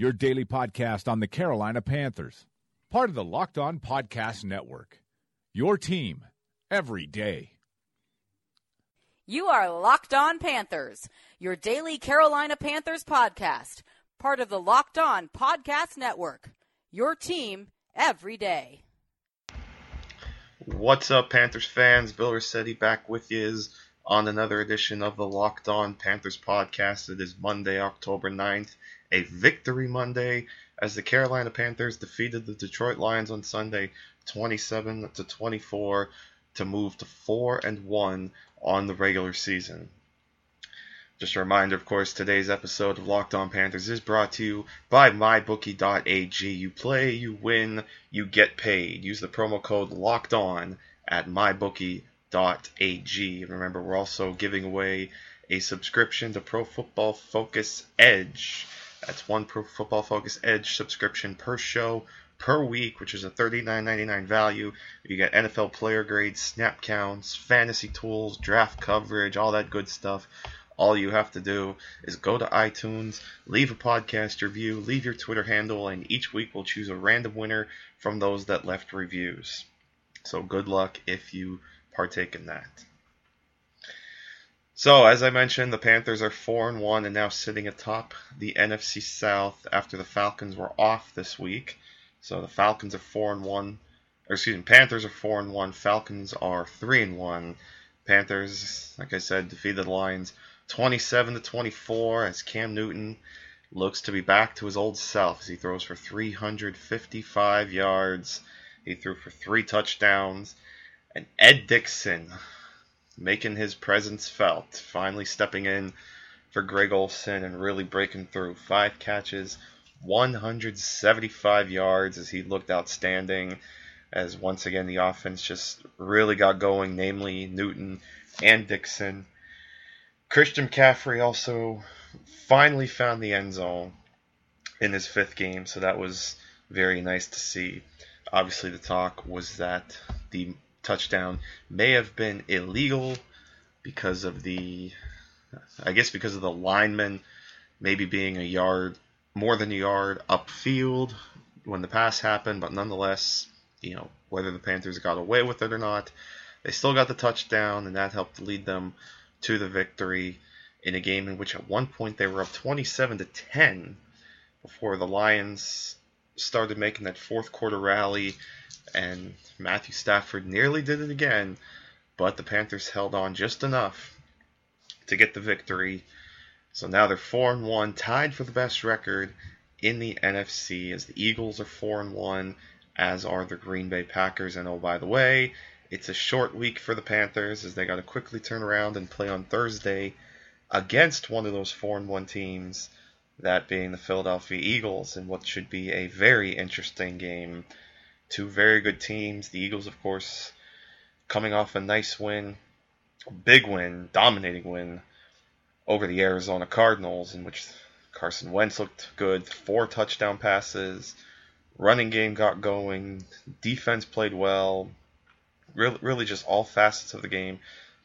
your daily podcast on the Carolina Panthers, part of the Locked On Podcast Network. Your team every day. You are Locked On Panthers, your daily Carolina Panthers podcast, part of the Locked On Podcast Network. Your team every day. What's up, Panthers fans? Bill Rossetti back with you on another edition of the Locked On Panthers podcast. It is Monday, October 9th, a victory Monday as the Carolina Panthers defeated the Detroit Lions on Sunday 27 to 24 to move to 4 and 1 on the regular season. Just a reminder, of course, today's episode of Locked On Panthers is brought to you by MyBookie.ag. You play, you win, you get paid. Use the promo code Locked On at MyBookie.ag. And remember, we're also giving away a subscription to Pro Football Focus Edge. That's one Pro Football Focus Edge subscription per show per week, which is a $39.99 value. You get NFL player grades, snap counts, fantasy tools, draft coverage, all that good stuff. All you have to do is go to iTunes, leave a podcast review, leave your Twitter handle, and each week we'll choose a random winner from those that left reviews. So good luck if you partake in that. So, as I mentioned, the Panthers are 4 and 1 and now sitting atop the NFC South after the Falcons were off this week. So the Falcons are 4 and 1, or excuse me, Panthers are 4 and 1, Falcons are 3 and 1. Panthers, like I said, defeated the Lions 27 to 24 as Cam Newton looks to be back to his old self as he throws for 355 yards. He threw for three touchdowns. And Ed Dickson making his presence felt, finally stepping in for Greg Olsen and really breaking through. Five catches, 175 yards as he looked outstanding. As once again the offense just really got going, namely Newton and Dickson. Christian McCaffrey also finally found the end zone in his fifth game, so that was very nice to see. Obviously, the talk was that the touchdown may have been illegal because of the, I guess, because of the lineman maybe being a yard, more than a yard upfield when the pass happened, but nonetheless, you know, whether the Panthers got away with it or not, they still got the touchdown, and that helped lead them to the victory in a game in which at one point they were up 27 to 10 before the Lions started making that fourth quarter rally and Matthew Stafford nearly did it again, but the Panthers held on just enough to get the victory. So now they're 4 and 1, tied for the best record in the NFC as the Eagles are 4 and 1 as are the Green Bay Packers and oh by the way, it's a short week for the Panthers as they got to quickly turn around and play on Thursday against one of those 4 and 1 teams, that being the Philadelphia Eagles, in what should be a very interesting game. Two very good teams. The Eagles, of course, coming off a nice win, big win, dominating win over the Arizona Cardinals, in which Carson Wentz looked good, four touchdown passes, running game got going, defense played well, really, really just all facets of the game,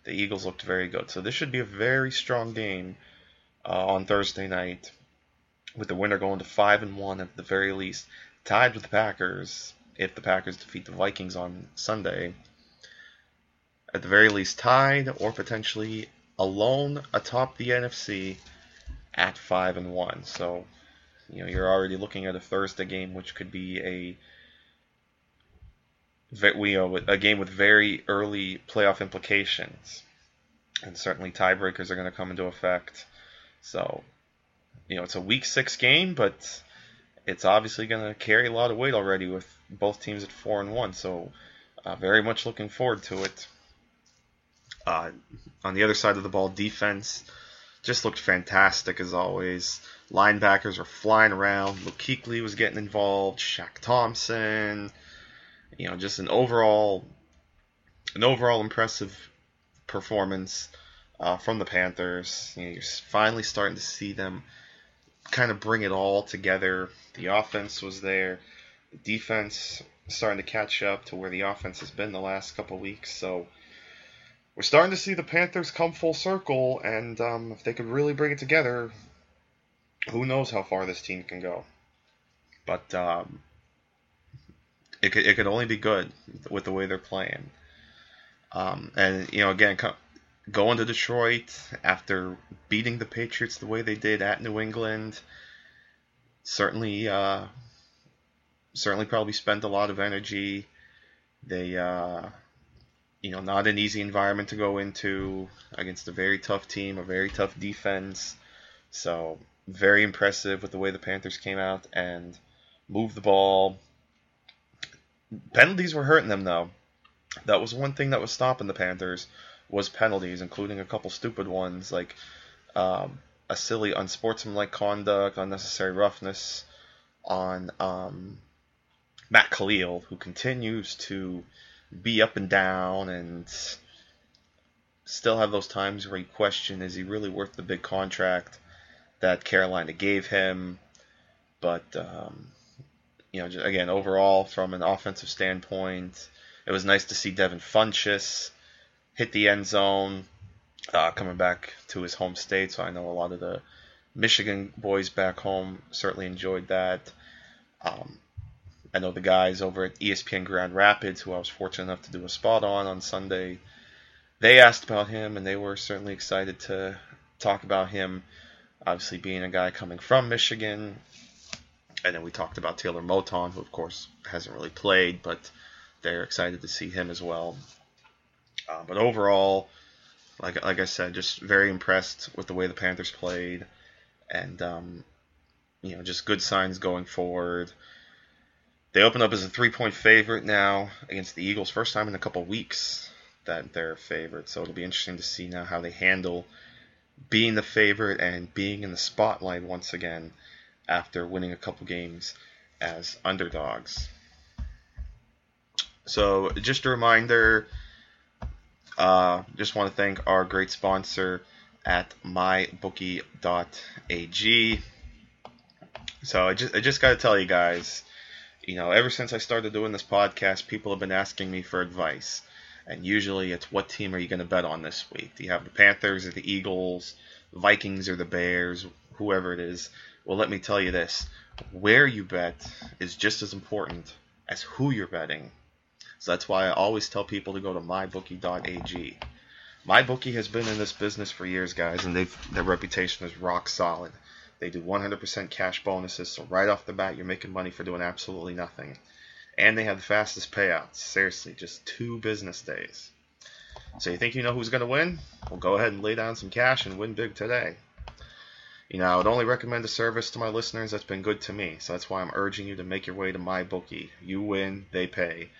the Eagles looked very good. So this should be a very strong game uh, on Thursday night, with the winner going to five and one at the very least, tied with the Packers if the Packers defeat the Vikings on Sunday. At the very least, tied or potentially alone atop the NFC at five and one. So, you know, you're already looking at a Thursday game, which could be a we a game with very early playoff implications, and certainly tiebreakers are going to come into effect. So, you know, it's a week six game, but it's obviously going to carry a lot of weight already with both teams at four and one. So, uh, very much looking forward to it. Uh, on the other side of the ball, defense just looked fantastic as always. Linebackers were flying around. Kuechly was getting involved. Shaq Thompson. You know, just an overall, an overall impressive performance uh, from the Panthers. You know, you're finally starting to see them kind of bring it all together. The offense was there. The defense starting to catch up to where the offense has been the last couple weeks. So we're starting to see the Panthers come full circle, and um, if they could really bring it together, who knows how far this team can go. But um, it could it could only be good with the way they're playing. Um, and you know, again, going to Detroit after beating the Patriots the way they did at New England, certainly, uh, certainly probably spent a lot of energy. They uh, you know, not an easy environment to go into against a very tough team, a very tough defense. So very impressive with the way the Panthers came out and moved the ball. Penalties were hurting them though. That was one thing that was stopping the Panthers was penalties, including a couple stupid ones like um, a silly unsportsmanlike conduct, unnecessary roughness on um, Matt Kalil, who continues to be up and down and still have those times where you question is he really worth the big contract that Carolina gave him? But um, you know, again, overall from an offensive standpoint, it was nice to see Devin Funchess hit the end zone, uh, coming back to his home state. So I know a lot of the Michigan boys back home certainly enjoyed that. Um, I know the guys over at ESPN Grand Rapids, who I was fortunate enough to do a spot on on Sunday, they asked about him, and they were certainly excited to talk about him. Obviously, being a guy coming from Michigan, and then we talked about Taylor Moton, who of course hasn't really played, but they're excited to see him as well. Uh, but overall, like like I said, just very impressed with the way the Panthers played, and um, you know, just good signs going forward. They open up as a three point favorite now against the Eagles. First time in a couple weeks that they're a favorite. So it'll be interesting to see now how they handle being the favorite and being in the spotlight once again after winning a couple games as underdogs. So just a reminder, uh, just want to thank our great sponsor at mybookie.ag. So I just I just got to tell you guys you know, ever since I started doing this podcast, people have been asking me for advice. And usually it's what team are you going to bet on this week? Do you have the Panthers or the Eagles, Vikings or the Bears, whoever it is? Well, let me tell you this where you bet is just as important as who you're betting. So that's why I always tell people to go to mybookie.ag. MyBookie has been in this business for years, guys, and their reputation is rock solid. They do 100% cash bonuses, so right off the bat, you're making money for doing absolutely nothing. And they have the fastest payouts. Seriously, just two business days. So you think you know who's going to win? Well, go ahead and lay down some cash and win big today. You know, I would only recommend a service to my listeners that's been good to me. So that's why I'm urging you to make your way to MyBookie. You win, they pay.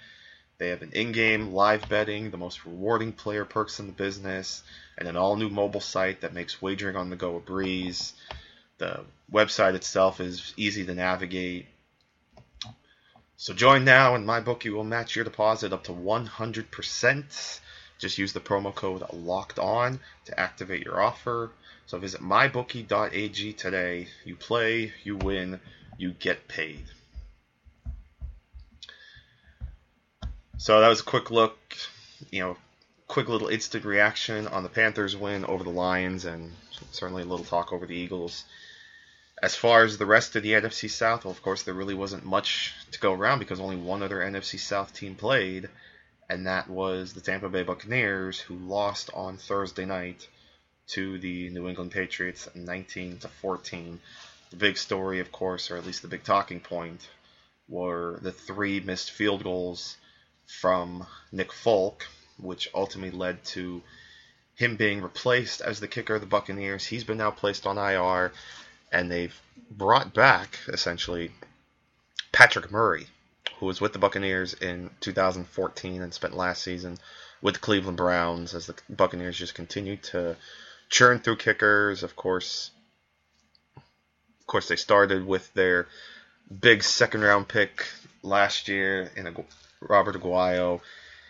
They have an in-game live betting, the most rewarding player perks in the business, and an all-new mobile site that makes wagering on the go a breeze. The website itself is easy to navigate. So join now, and MyBookie will match your deposit up to 100%. Just use the promo code Locked On to activate your offer. So visit mybookie.ag today. You play, you win, you get paid. So that was a quick look, you know, quick little instant reaction on the Panthers win over the Lions, and certainly a little talk over the Eagles. As far as the rest of the NFC South, well, of course, there really wasn't much to go around because only one other NFC South team played, and that was the Tampa Bay Buccaneers, who lost on Thursday night to the New England Patriots 19 to 14. The big story, of course, or at least the big talking point, were the three missed field goals from Nick Folk, which ultimately led to him being replaced as the kicker of the Buccaneers. He's been now placed on IR and they've brought back essentially Patrick Murray, who was with the Buccaneers in 2014 and spent last season with the Cleveland Browns as the Buccaneers just continued to churn through kickers. Of course, of course, they started with their big second round pick last year in a, Robert Aguayo.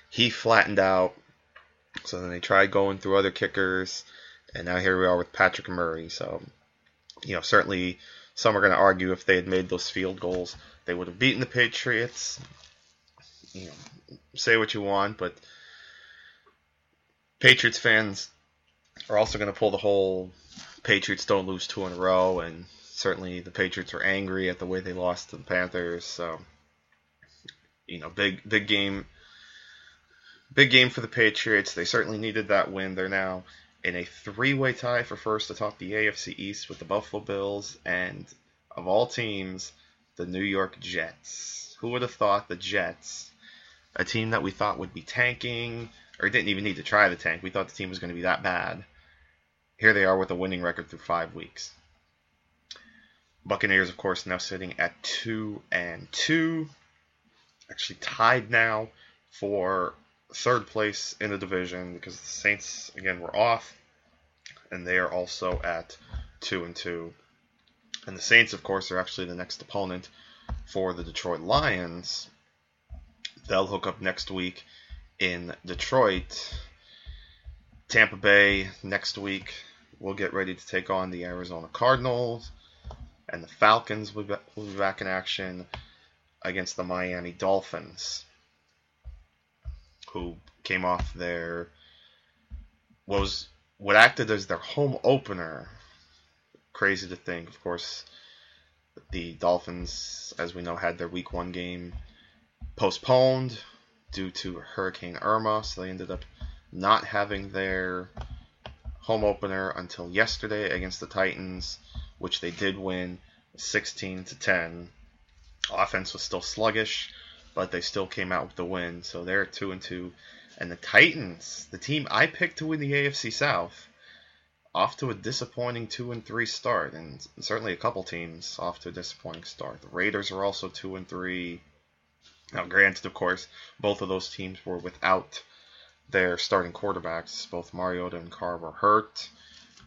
He flattened out. So then they tried going through other kickers, and now here we are with Patrick Murray. So, you know, certainly some are going to argue if they had made those field goals, they would have beaten the Patriots. You know, say what you want, but Patriots fans are also going to pull the whole Patriots don't lose two in a row, and certainly the Patriots were angry at the way they lost to the Panthers. So, you know, big big game, big game for the Patriots. They certainly needed that win. They're now in a three-way tie for first atop the AFC East with the Buffalo Bills and, of all teams, the New York Jets. Who would have thought the Jets, a team that we thought would be tanking, or didn't even need to try the tank, we thought the team was going to be that bad. Here they are with a winning record through five weeks. Buccaneers, of course, now sitting at two and two, actually tied now for third place in the division because the Saints again were off, and they are also at two and two. And the Saints, of course, are actually the next opponent for the Detroit Lions. They'll hook up next week in Detroit. Tampa Bay next week. We'll get ready to take on the Arizona Cardinals. And the Falcons will be back in action against the Miami Dolphins who came off their was what acted as their home opener. Crazy to think, of course. The Dolphins, as we know, had their Week One game postponed due to Hurricane Irma, so they ended up not having their home opener until yesterday against the Titans, which they did win 16 to 10. Offense was still sluggish but they still came out with the win. So they're two and two. And the Titans, the team I picked to win the AFC South, off to a disappointing two and three start, and certainly a couple teams off to a disappointing start. The Raiders are also two and three. Now, granted, of course, both of those teams were without their starting quarterbacks. Both Mariota and Carr were hurt.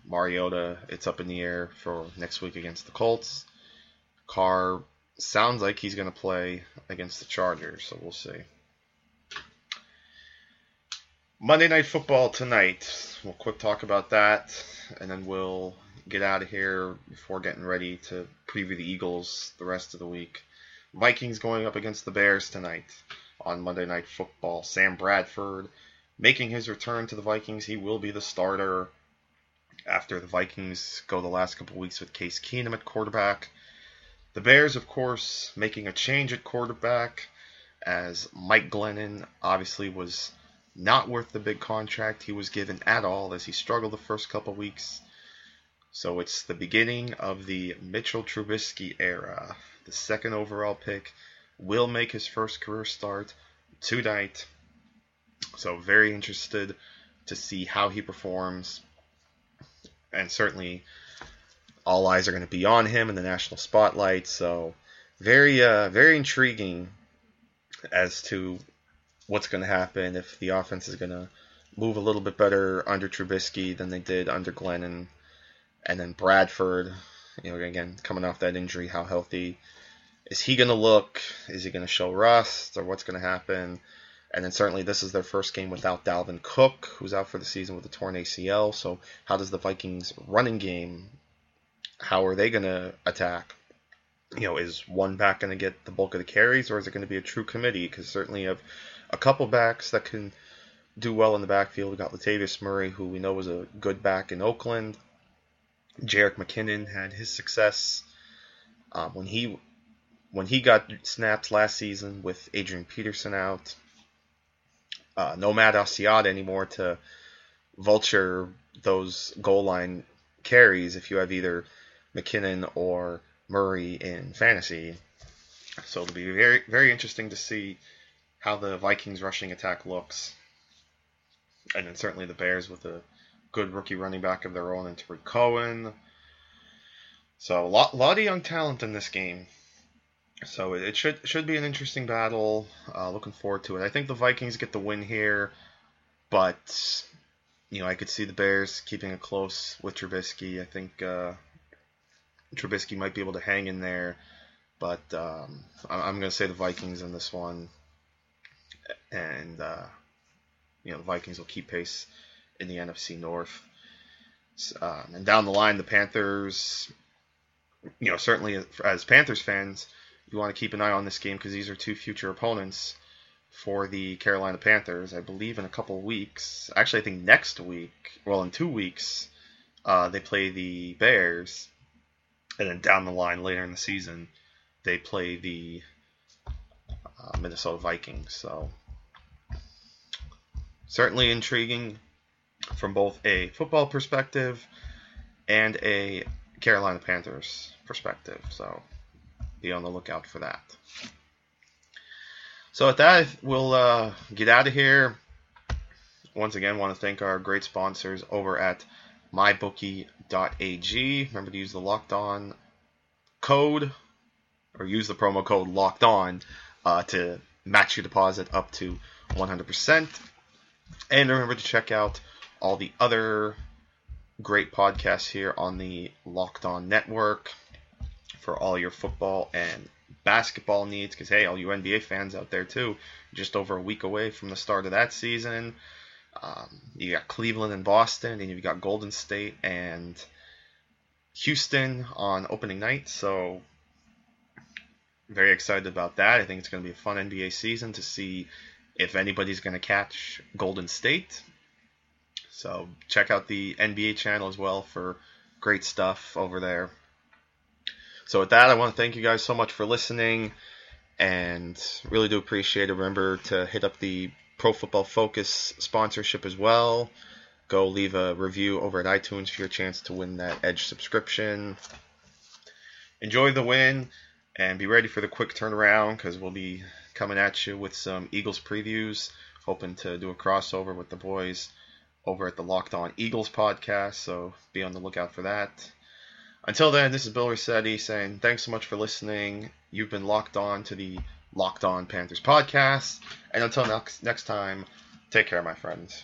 Mariota, it's up in the air for next week against the Colts. Carr sounds like he's going to play against the Chargers, so we'll see. Monday Night Football tonight. We'll quick talk about that, and then we'll get out of here before getting ready to preview the Eagles the rest of the week. Vikings going up against the Bears tonight on Monday Night Football. Sam Bradford making his return to the Vikings. He will be the starter after the Vikings go the last couple weeks with Case Keenum at quarterback. The Bears, of course, making a change at quarterback as Mike Glennon obviously was not worth the big contract he was given at all as he struggled the first couple weeks. So it's the beginning of the Mitchell Trubisky era. The second overall pick will make his first career start tonight. So very interested to see how he performs. And certainly all eyes are going to be on him in the national spotlight. So very, uh, very intriguing as to what's going to happen if the offense is going to move a little bit better under Trubisky than they did under Glennon, and then Bradford. You know, again coming off that injury, how healthy is he going to look? Is he going to show rust, or what's going to happen? And then certainly this is their first game without Dalvin Cook, who's out for the season with a torn ACL. So how does the Vikings running game how are they going to attack? You know, is one back going to get the bulk of the carries, or is it going to be a true committee? Because certainly you have a couple backs that can do well in the backfield. We got Latavius Murray, who we know was a good back in Oakland. Jerick McKinnon had his success um, when he when he got snaps last season with Adrian Peterson out. Uh, no Matt Asiata anymore to vulture those goal line carries if you have either McKinnon or Murray in fantasy. So it'll be very very interesting to see how the Vikings rushing attack looks. And then certainly the Bears with a good rookie running back of their own in Tarik Cohen. So a lot, lot of young talent in this game. So it should should be an interesting battle. Uh, looking forward to it. I think the Vikings get the win here, but you know, I could see the Bears keeping it close with Trubisky. I think uh, Trubisky might be able to hang in there, but um, I'm going to say the Vikings in this one, and uh, you know the Vikings will keep pace in the NFC North. Um, and down the line, the Panthers, you know, certainly as Panthers fans, you want to keep an eye on this game because these are two future opponents for the Carolina Panthers. I believe in a couple weeks, actually, I think next week, well, in two weeks, uh, they play the Bears, and then down the line later in the season, they play the uh, Minnesota Vikings. So certainly intriguing from both a football perspective and a Carolina Panthers perspective. So be on the lookout for that. So with that, we'll uh, get out of here. Once again, want to thank our great sponsors over at mybookie.ag. Remember to use the locked on code or use the promo code locked on uh, to match your deposit up to 100%. And remember to check out all the other great podcasts here on the Locked On Network for all your football and basketball needs. Because, hey, all you NBA fans out there, too, just over a week away from the start of that season. Um, you got Cleveland and Boston, and you've got Golden State and Houston on opening night. So, very excited about that. I think it's going to be a fun NBA season to see if anybody's going to catch Golden State. So check out the NBA channel as well for great stuff over there. So with that, I want to thank you guys so much for listening and really do appreciate it. Remember to hit up the Pro Football Focus sponsorship as well. Go leave a review over at iTunes for your chance to win that Edge subscription. Enjoy the win and be ready for the quick turnaround because we'll be coming at you with some Eagles previews. Hoping to do a crossover with the boys over at the Locked On Eagles podcast, so be on the lookout for that. Until then, this is Bill Rossetti saying thanks so much for listening. You've been locked on to the Locked On Panthers podcast, and until next next time, take care, my friends.